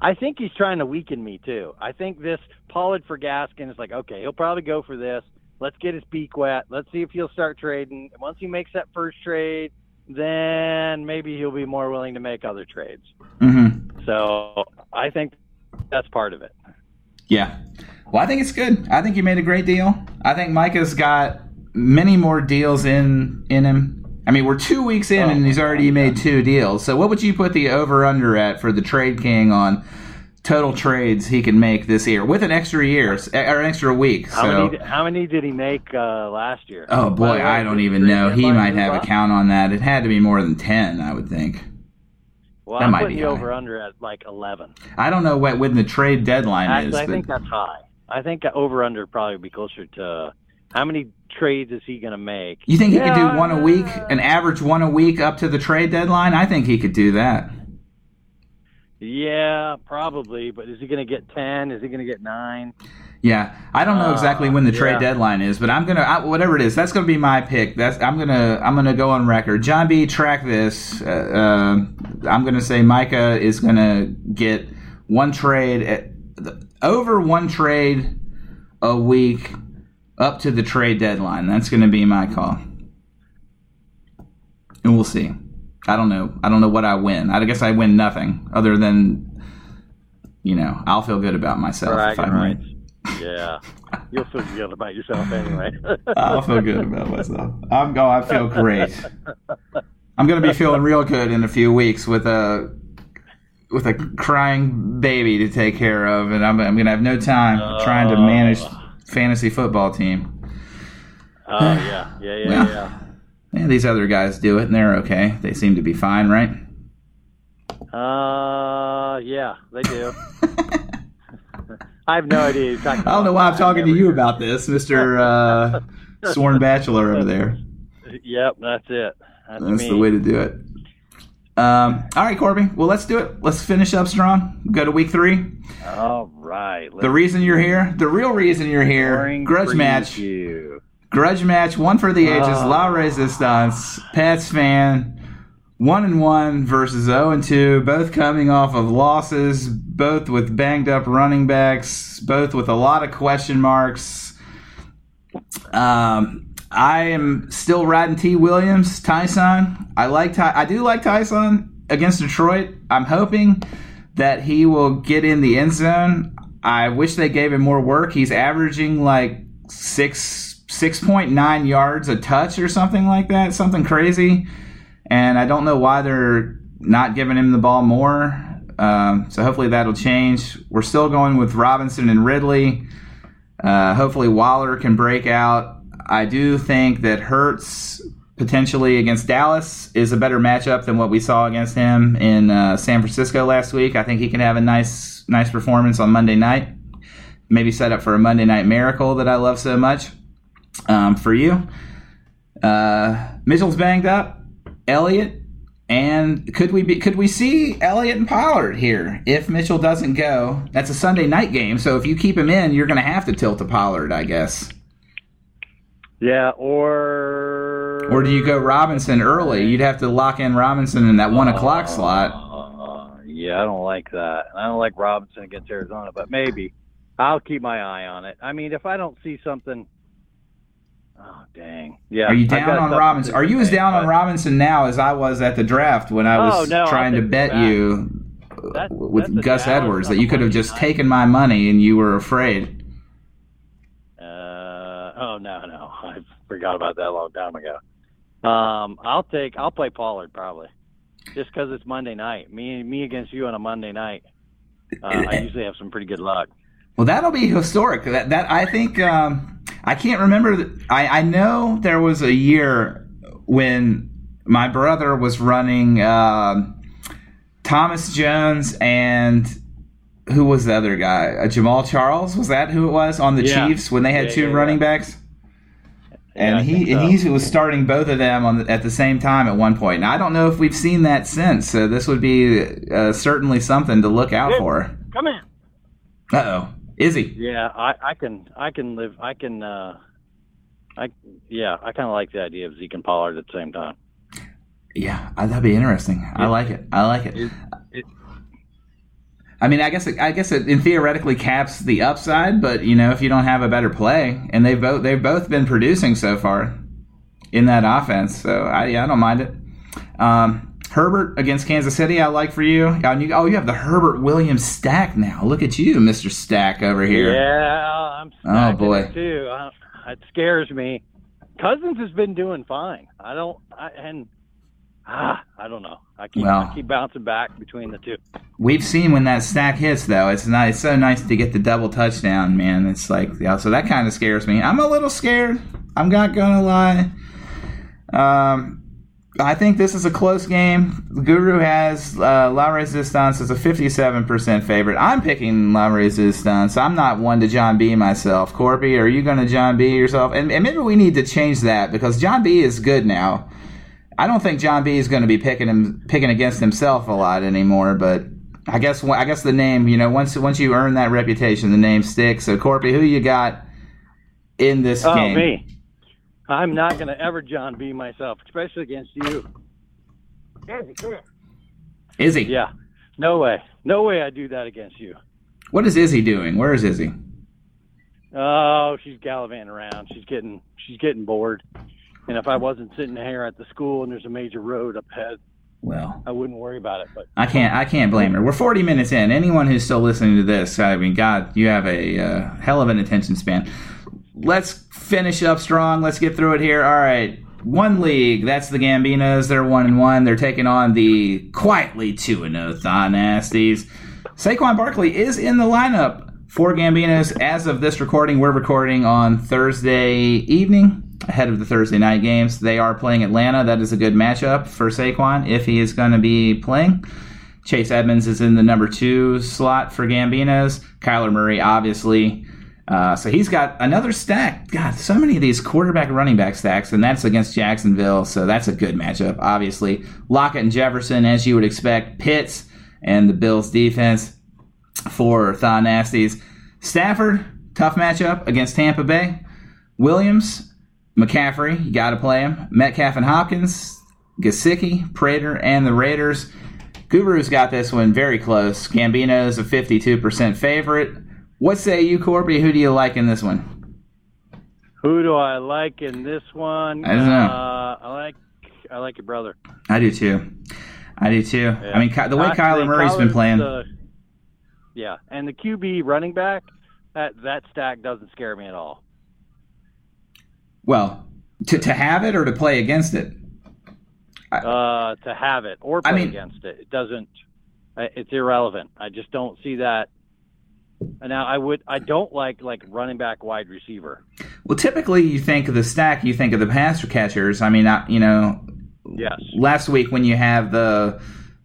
I think he's trying to weaken me too. I think this Pollard for Gaskin is like, okay, he'll probably go for this. Let's get his beak wet. Let's see if he'll start trading. Once he makes that first trade, then maybe he'll be more willing to make other trades. hmm So I think that's part of it. Yeah. Well, I think it's good. I think you made a great deal. I think Micah's got many more deals in in him. I mean, we're two weeks in, Oh, and he's already made two deals. So, what would you put the over under at for the Trade King on total trades he can make this year with an extra year or an extra week? How so, many? How many did he make uh, last year? oh boy, I don't even know. He might have a count on that. It had to be more than ten, I would think. Well, that I'm might putting be the over under at like 11. I don't know what when the trade deadline Actually, is. I think that's high. I think over under probably would be closer to how many trades is he going to make? You think he could do one a week, an average one a week up to the trade deadline? I think he could do that. Yeah, probably. But is he going to get ten? Is he going to get nine? Yeah, I don't know exactly when the trade yeah. deadline is, but I'm gonna I, whatever it is. That's gonna be my pick. That's I'm gonna I'm gonna go on record. John B, track this. Uh, uh, I'm gonna say Micah is gonna get one trade at, over one trade a week up to the trade deadline. That's gonna be my call, and we'll see. I don't know. I don't know what I win. I guess I win nothing other than you know I'll feel good about myself if I Bragging win. rights. Yeah, you'll feel good about yourself anyway. I'll feel good about myself. I'm going. I feel great. I'm gonna be feeling real good in a few weeks with a with a crying baby to take care of, and I'm, I'm gonna have no time trying to oh. manage fantasy football team. Oh yeah, yeah, yeah, Well. yeah. Yeah, these other guys do it, and they're okay. They seem to be fine, right? Uh, yeah, they do. I have no idea. I don't know why I'm talking to you about this, Mister uh, Sworn Bachelor over there. Yep, that's it. That's, That's the way to do it. Um, all right, Corby. Well, let's do it. Let's finish up strong. Go to week three. All right. The reason you're here, the real reason you're here, grudge match, You. grudge match, one for the ages, Oh. La Resistance, Pats fan, one and one versus zero and two, both coming off of losses, both with banged up running backs, both with a lot of question marks. Um, I am still riding T. Williams, Tyson. I like Ty- I do like Tyson against Detroit. I'm hoping that he will get in the end zone. I wish they gave him more work. He's averaging like six six point nine yards a touch or something like that, something crazy. And I don't know why they're not giving him the ball more. Um, so hopefully that'll change. We're still going with Robinson and Ridley. Uh, hopefully Waller can break out. I do think that Hurts potentially against Dallas is a better matchup than what we saw against him in uh, San Francisco last week. I think he can have a nice nice performance on Monday night. Maybe set up for a Monday night miracle that I love so much. Um, for you, uh, Mitchell's banged up. Elliott and could we be could we see Elliott and Pollard here if Mitchell doesn't go? That's a Sunday night game, so if you keep him in, you're going to have to tilt to Pollard, I guess. Yeah, or Or do you go Robinson early? You'd have to lock in Robinson in that one o'clock slot. Uh, yeah, I don't like that. I don't like Robinson against Arizona, but maybe I'll keep my eye on it. I mean, if I don't see something, oh dang, yeah. Are you down on Robinson? Are you as down make, on Robinson now as I was at the draft when I was Oh, no, trying to bet you That's- with that's Gus Edwards that you could have just taken my money and you were afraid? Uh, oh no, no, I forgot about that a long time ago. Um, I'll take, I'll play Pollard probably, just because it's Monday night. Me, me against you on a Monday night. Uh, I usually have some pretty good luck. Well, that'll be historic. That that I think um, I can't remember. I I know there was a year when my brother was running um Thomas Jones and who was the other guy? Uh, Jamaal Charles was that who it was on the Yeah. Chiefs when they had Yeah, two yeah, running yeah. backs? And I he so. and he was starting both of them on the, at the same time at one point. And I don't know if we've seen that since. So this would be uh, certainly something to look out Good. for. Come in. Uh oh, is he? Yeah, I, I can, I can live, I can, uh, I, yeah, I kind of like the idea of Zeke and Pollard at the same time. Yeah, uh, that'd be interesting. I like it. I like it. It- it- I mean, I guess it, I guess it, it theoretically caps the upside, but you know, if you don't have a better play, and they've both they've both been producing so far in that offense, so I yeah, I don't mind it. Um, Herbert against Kansas City, I like for you. Oh, you, oh, you have the Herbert Williams stack now. Look at you, Mister Stack over here. Yeah, I'm. Oh, boy. it too. Uh, it scares me. Cousins has been doing fine. I don't, I, and ah, I don't know. I keep, Well. I keep bouncing back between the two. We've seen when that stack hits, though. It's nice, so nice to get the double touchdown, man. It's like, yeah, so that kind of scares me. I'm a little scared. I'm not gonna lie. Um, I think this is a close game. Guru has uh, La Resistance as a 57% favorite. I'm picking La Resistance. I'm not one to John B myself. Corby, are you going to John B yourself? And, and maybe we need to change that because John B is good now. I don't think John B is going to be picking him picking against himself a lot anymore, but I guess I guess the name, you know, once once you earn that reputation, the name sticks. So Corby, who you got in this Oh, game? me. I'm not going to ever John B myself, especially against you. Izzy. Corby. Izzy? Yeah. No way. No way I do that against you. What is Izzy doing? Where is Izzy? Oh, she's gallivanting around. She's getting she's getting bored. And if I wasn't sitting here at the school and there's a major road up ahead, Well, I wouldn't worry about it. But I can't I can't blame her. We're 40 minutes in. Anyone who's still listening to this, I mean, God, you have a uh, hell of an attention span. Let's finish up strong. Let's get through it here. All right. One league, that's the Gambinos. They're one and one. They're taking on the quietly two and zero Thon Nasties. Saquon Barkley is in the lineup for Gambinos as of this recording. We're recording on Thursday evening ahead of the Thursday night games. They are playing Atlanta. That is a good matchup for Saquon if he is going to be playing. Chase Edmonds is in the number two slot for Gambinos. Kyler Murray, obviously. Uh, so he's got another stack. God, so many of these quarterback running back stacks, and that's against Jacksonville. So that's a good matchup, obviously. Lockett and Jefferson, as you would expect. Pitts and the Bills defense for Thon Nasties. Stafford, tough matchup against Tampa Bay. Williams, McCaffrey, you got to play him. Metcalf and Hopkins, Gesicki, Prater, and the Raiders. Guru's got this one very close. Gambino's a 52% favorite. What say you, Corby? Who do you like in this one? who do I like in this one? I don't know. Uh, I like I like your brother. I do too. I do too. Yeah. I mean, the way I Kyler Murray's been playing. the- yeah, and the QB running back that that stack doesn't scare me at all. Well, to, to have it or to play against it? Uh, to have it or play I mean- against it, it doesn't. It's irrelevant. I just don't see that. And now I would. I don't like like running back, wide receiver. Well, typically you think of the stack, you think of the pass catchers. I mean, I, you know, Yes. last week when you have the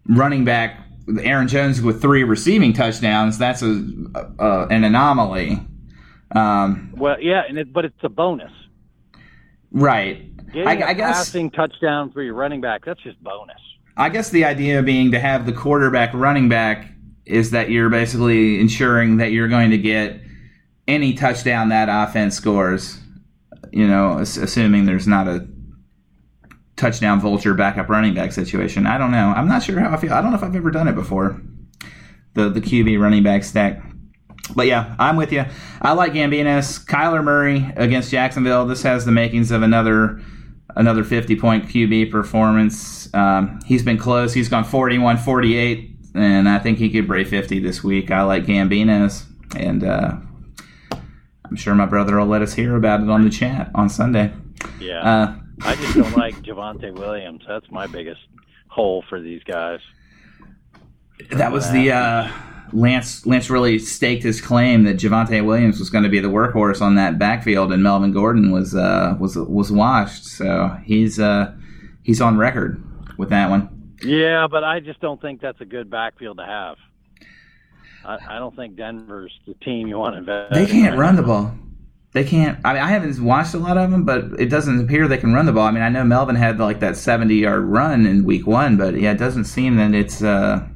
running back Aaron Jones with three receiving touchdowns, that's a, a an anomaly. Um, Well, yeah, and it, but it's a bonus. Right. Getting I, guess passing touchdown for your running back, that's just bonus. I guess the idea being to have the quarterback running back is that you're basically ensuring that you're going to get any touchdown that offense scores. You know, assuming there's not a touchdown vulture backup running back situation. I don't know. I'm not sure how I feel. I don't know if I've ever done it before. The the QB running back stack. But yeah, I'm with you. I like Gambinos. Kyler Murray against Jacksonville. This has the makings of another another 50 point QB performance. Um, he's been close. He's gone 41 48, and I think he could break 50 this week. I like Gambinos, and uh, I'm sure my brother will let us hear about it on the chat on Sunday. Yeah. Uh, I just don't like Javonte Williams. That's my biggest hole for these guys. that was the uh, Lance. Lance really staked his claim that Javonte Williams was going to be the workhorse on that backfield, and Melvin Gordon was uh, was was washed. So he's uh, he's on record with that one. Yeah, but I just don't think that's a good backfield to have. I, I don't think Denver's the team you want to invest. In. They can't right run the ball. They can't. I mean, I haven't watched a lot of them, but it doesn't appear they can run the ball. I mean, I know Melvin had like that seventy-yard run in Week One, but yeah, it doesn't seem that it's uh,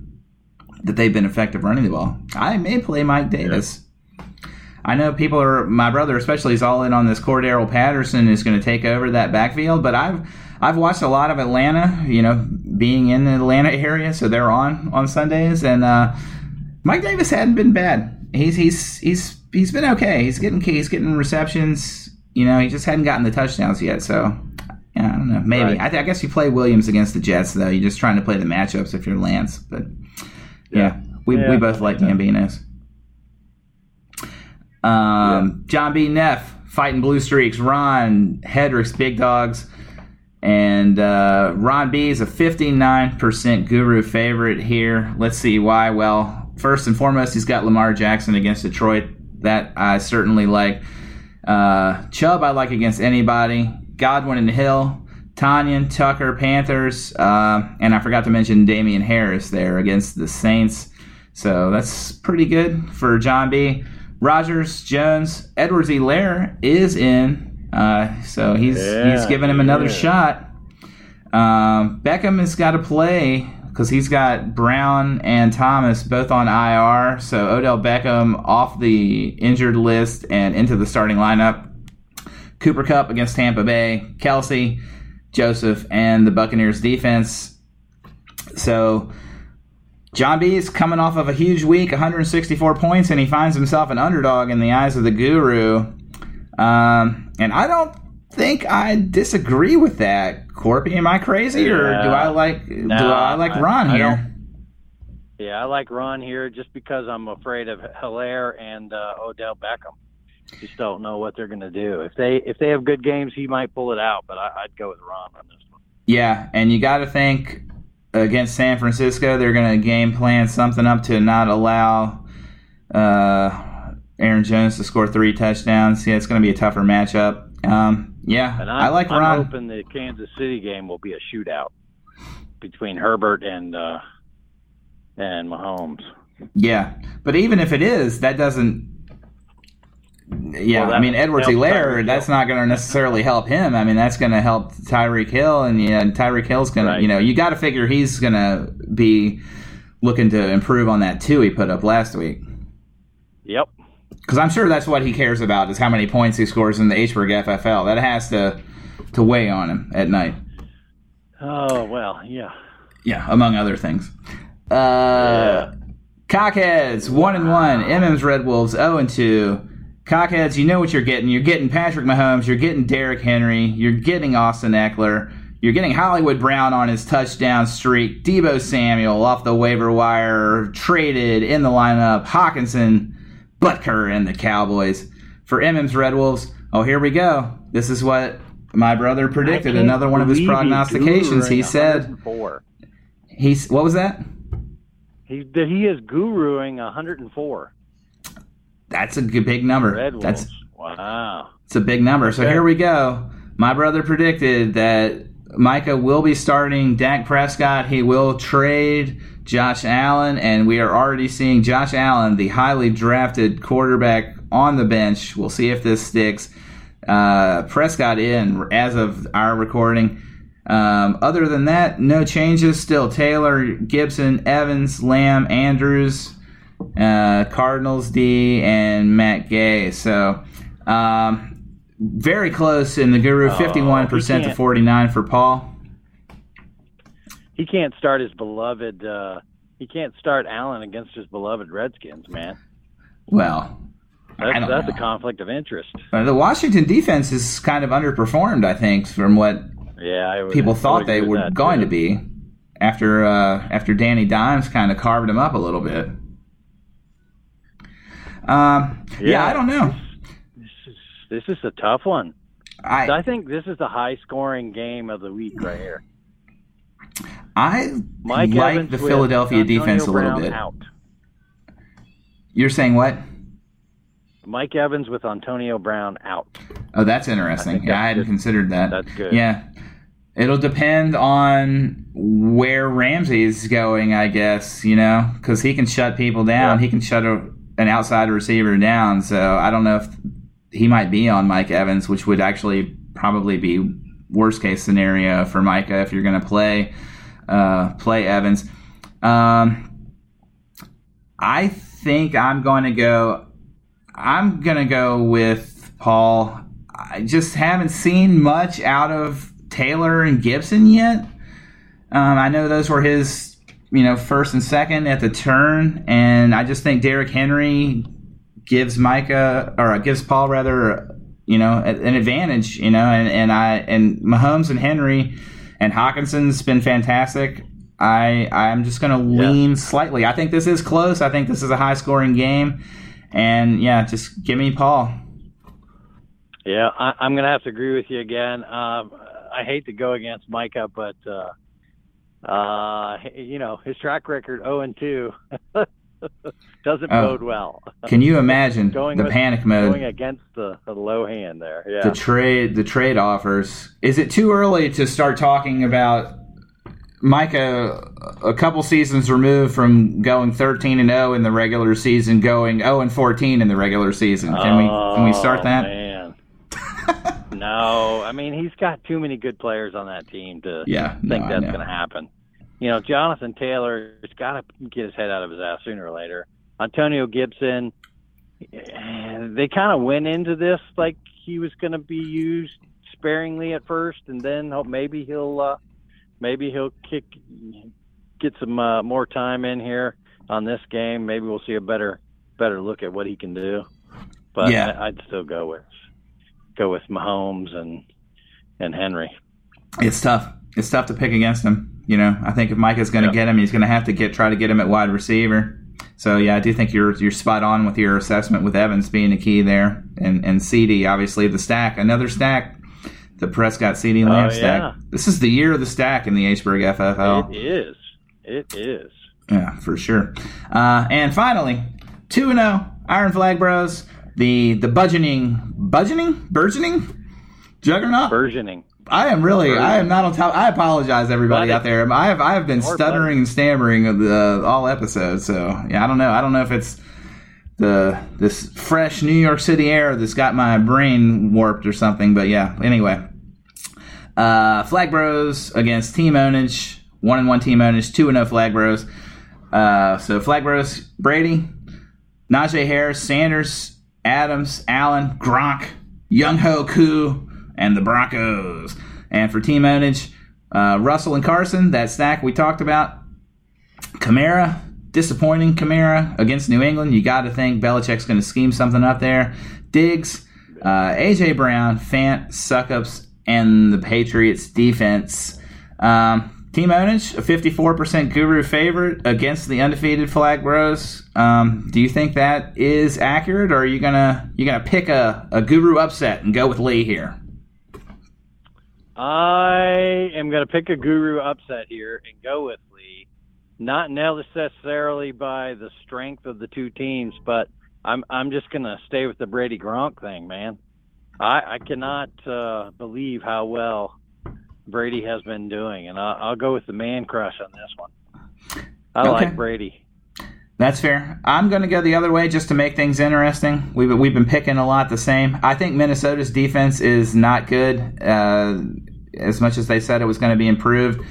that they've been effective running the ball. I may play Mike Davis. I know people are. My brother, especially, is all in on this. Cordarrelle Patterson is going to take over that backfield, but I've I've watched a lot of Atlanta. You know, being in the Atlanta area, so they're on on Sundays, and uh, Mike Davis hadn't been bad. He's he's he's he's been okay. He's getting he's getting receptions. You know, he just hadn't gotten the touchdowns yet. So yeah, I don't know. Maybe Right. I, th- I guess you play Williams against the Jets though. You're just trying to play the matchups if you're Lance. But yeah, we Yeah, we both like. Gambinos. Um, John B. Neff fighting blue streaks. Ron Hedrick's big dogs. And uh, Ron B is a 59% guru favorite here. Let's see why. Well, first and foremost, he's got Lamar Jackson against Detroit. That I certainly like. Uh, Chubb, I like against anybody. Godwin and Hill. Tonyan, Tucker, Panthers. Uh, and I forgot to mention Damien Harris there against the Saints. So that's pretty good for John B. Rodgers, Jones, Edwards-Helaire is in. Uh, so he's he's giving him another yeah. shot. Um, Beckham has got to play because he's got Brown and Thomas both on IR. So Odell Beckham off the injured list and into the starting lineup. Cooper Kupp against Tampa Bay, Kelce, Joseph, and the Buccaneers defense. So John B is coming off of a huge week, 164 points, and he finds himself an underdog in the eyes of the guru. Um, and I don't think I disagree with that. Corby, am I crazy, or do I like do I like I- Ron I here? don't- Yeah, I like Ron here just because I'm afraid of Helaire and uh, Odell Beckham. Just don't know what they're going to do. If they if they have good games, he might pull it out. But I, I'd go with Ron on this one. Yeah, and you got to think against San Francisco, they're going to game plan something up to not allow uh, Aaron Jones to score three touchdowns. Yeah, it's going to be a tougher matchup. Um, yeah, And I I'm, like I'm Ron. hoping the Kansas City game will be a shootout between Herbert and uh, and Mahomes. Yeah, but even if it is, that doesn't. Yeah, Well, that I mean Edwards-Helaire. That's not going to necessarily help him. I mean that's going to help Tyreek Hill, and yeah, Tyreek Hill's going Right. to. You know, you got to figure he's going to be looking to improve on that two he put up last week. Yep. Because I'm sure that's what he cares about is how many points he scores in the Hburg FFL. That has to to weigh on him at night. Oh well, yeah. Yeah, among other things. Uh, Cockheads one and one. MM's Red Wolves zero and two. Cockheads, you know what you're getting. You're getting Patrick Mahomes. You're getting Derrick Henry. You're getting Austin Ekeler. You're getting Hollywood Brown on his touchdown streak. Deebo Samuel off the waiver wire, traded in the lineup. Hockenson, Butker, and the Cowboys. For MM's Red Wolves, oh, here we go. This is what my brother predicted. Another one of his prognostications. He said, he's, what was that? He he is guruing 104. That's a good, big number. Red Wolves. That's wow. it's a big number. So Okay. here we go. My brother predicted that Micah will be starting Dak Prescott. He will trade Josh Allen, and we are already seeing Josh Allen, the highly drafted quarterback, on the bench. We'll see if this sticks. Uh, Prescott in as of our recording. Um, other than that, no changes. Still Taylor, Gibson, Evans, Lamb, Andrews, uh, Cardinals D, and Matt Gay. So um, very close in the Guru, Oh, fifty-one percent to forty-nine for Paul. He can't start his beloved. Uh, he can't start Allen against his beloved Redskins, man. Well, That's, that's a conflict of interest. Uh, the Washington defense is kind of underperformed, I think, from what Yeah, I would, people thought they were going too. to be after uh, after Danny Dimes kind of carved him up a little bit. Um, yeah. Yeah. I don't know. This is this is a tough one. I I think this is the high scoring game of the week right here. I Mike like Evans the Philadelphia defense a little Brown bit. Out. You're saying what? Mike Evans with Antonio Brown out. Oh, that's interesting. I yeah, I hadn't good. considered that. That's good. Yeah. It'll depend on where Ramsey's going, I guess, you know, because he can shut people down. Yeah. He can shut a, an outside receiver down. So I don't know if he might be on Mike Evans, which would actually probably be worst case scenario for Micah if you're going to play uh, play Evans. Um, I think I'm going to go. I'm going to go with Paul. I just haven't seen much out of Taylor and Gibson yet. Um, I know those were his, you know, first and second at the turn, and I just think Derrick Henry gives Micah or gives Paul rather, you know, an advantage. You know, and, and I and Mahomes and Henry and Hockenson's been fantastic. I I'm just going to Yeah. lean slightly. I think this is close. I think this is a high scoring game, and yeah, just give me Paul. Yeah, I, I'm going to have to agree with you again. Um, I hate to go against Micah, but uh, uh, you know his track record 0 and 2 doesn't Oh. bode well. Can you imagine Going the with- panic mode? Going against the, the low hand there. Yeah. the trade the trade offers. Is it too early to start talking about Micah a couple seasons removed from going 13 and 0 in the regular season, going 0 and 14 in the regular season? Can we can we start that? No, I mean he's got too many good players on that team to Yeah, think I that's going to happen. You know, Jonathan Taylor has got to get his head out of his ass sooner or later. Antonio Gibson, they kind of went into this like he was going to be used sparingly at first, and then hope maybe he'll uh, maybe he'll kick get some uh, more time in here on this game. Maybe we'll see a better better look at what he can do. But Yeah. I, I'd still go with go with Mahomes and and Henry. It's tough. It's tough to pick against him. You know, I think if Micah's going to Yeah. get him, he's going to have to get try to get him at wide receiver. So yeah, I do think you're you're spot on with your assessment with Evans being a key there, and and CeeDee obviously the stack, another stack, the Prescott CeeDee Lamb Oh, stack. yeah. This is the year of the stack in the Hburg FFL. It is. It is. Yeah, for sure. Uh, and finally, two and zero Iron Flag Bros. The the budgeting, budgeting, burgeoning, juggernaut. Versioning. I am really, I am not on top. I apologize, everybody out there. I have, I have been stuttering and stammering of the, all episodes. So yeah, I don't know. I don't know if it's the this fresh New York City air that's got my brain warped or something. But yeah, anyway. Uh, Flag Bros against Team Ownage. One and one Team Ownage. Two and no Flag Bros. Uh, so Flag Bros, Brady, Najee Harris, Sanders, Adams, Allen, Gronk, Younghoe Koo, and the Broncos. And for Team Ownage, uh, Russell and Carson, that stack we talked about. Kamara, disappointing Kamara against New England. You got to think Belichick's going to scheme something up there. Diggs, uh, AJ Brown, Fant, Suckups, and the Patriots defense. Um, Team Ownage, a 54% guru favorite against the undefeated Flag Bros. Um, do you think that is accurate, or are you gonna you gonna pick a, a guru upset and go with Lee here? I am going to pick a guru upset here and go with Lee. Not necessarily by the strength of the two teams, but I'm I'm just going to stay with the Brady Gronk thing, man. I, I cannot uh, believe how well Brady has been doing, and I'll, I'll go with the man crush on this one. I Okay. like Brady. That's fair. I'm going to go the other way just to make things interesting. We've we've been picking a lot the same. I think Minnesota's defense is not good. Uh, as much as they said it was going to be improved,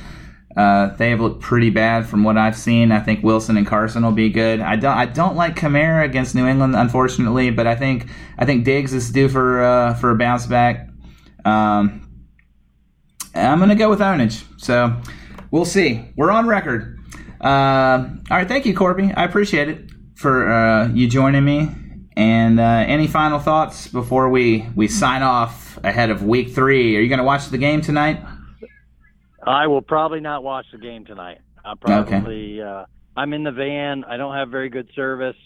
uh, they have looked pretty bad from what I've seen. I think Wilson and Carson will be good. I don't I don't like Kamara against New England, unfortunately, but I think I think Diggs is due for uh, for a bounce back. Um, I'm going to go with Ownage. So we'll see. We're on record. Uh, all right, thank you, Corby. I appreciate it for uh, you joining me. And uh, any final thoughts before we, we sign off ahead of week three? Are you going to watch the game tonight? I will probably not watch the game tonight. I'll probably uh I'm in the van. I don't have very good service.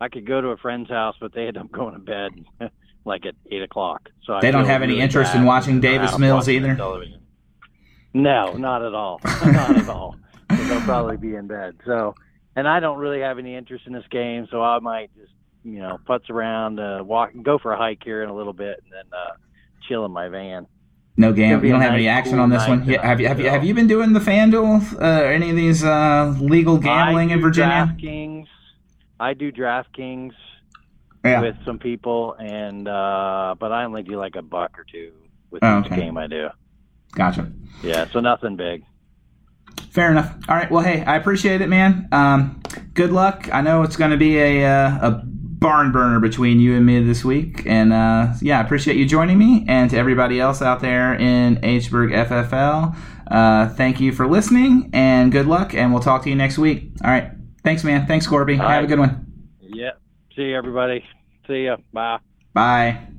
I could go to a friend's house, but they end up going to bed like at eight o'clock. So I They don't feel have any interest in watching Davis Mills either? television. No, not at all. not at all. They'll probably be in bed. So, and I don't really have any interest in this game, so I might just you know putz around, uh, walk, go for a hike here in a little bit, and then uh, chill in my van. No game. You don't have any action cool on this one. Yeah, tonight, have you have you have you been doing the FanDuel? Uh, or any of these uh, legal gambling in Virginia? DraftKings. I do DraftKings Yeah. with some people, and uh, but I only do like a buck or two with Oh, each okay. game I do. Gotcha. Yeah, so nothing big. Fair enough. All right. Well, hey, I appreciate it, man. Um, good luck. I know it's going to be a uh, a barn burner between you and me this week, and uh, yeah, I appreciate you joining me. And to everybody else out there in Hburg FFL, uh, thank you for listening, and good luck. And we'll talk to you next week. All right. Thanks, man. Thanks, Corby. All Have a good one. Yeah. See you, everybody. See ya. Bye. Bye.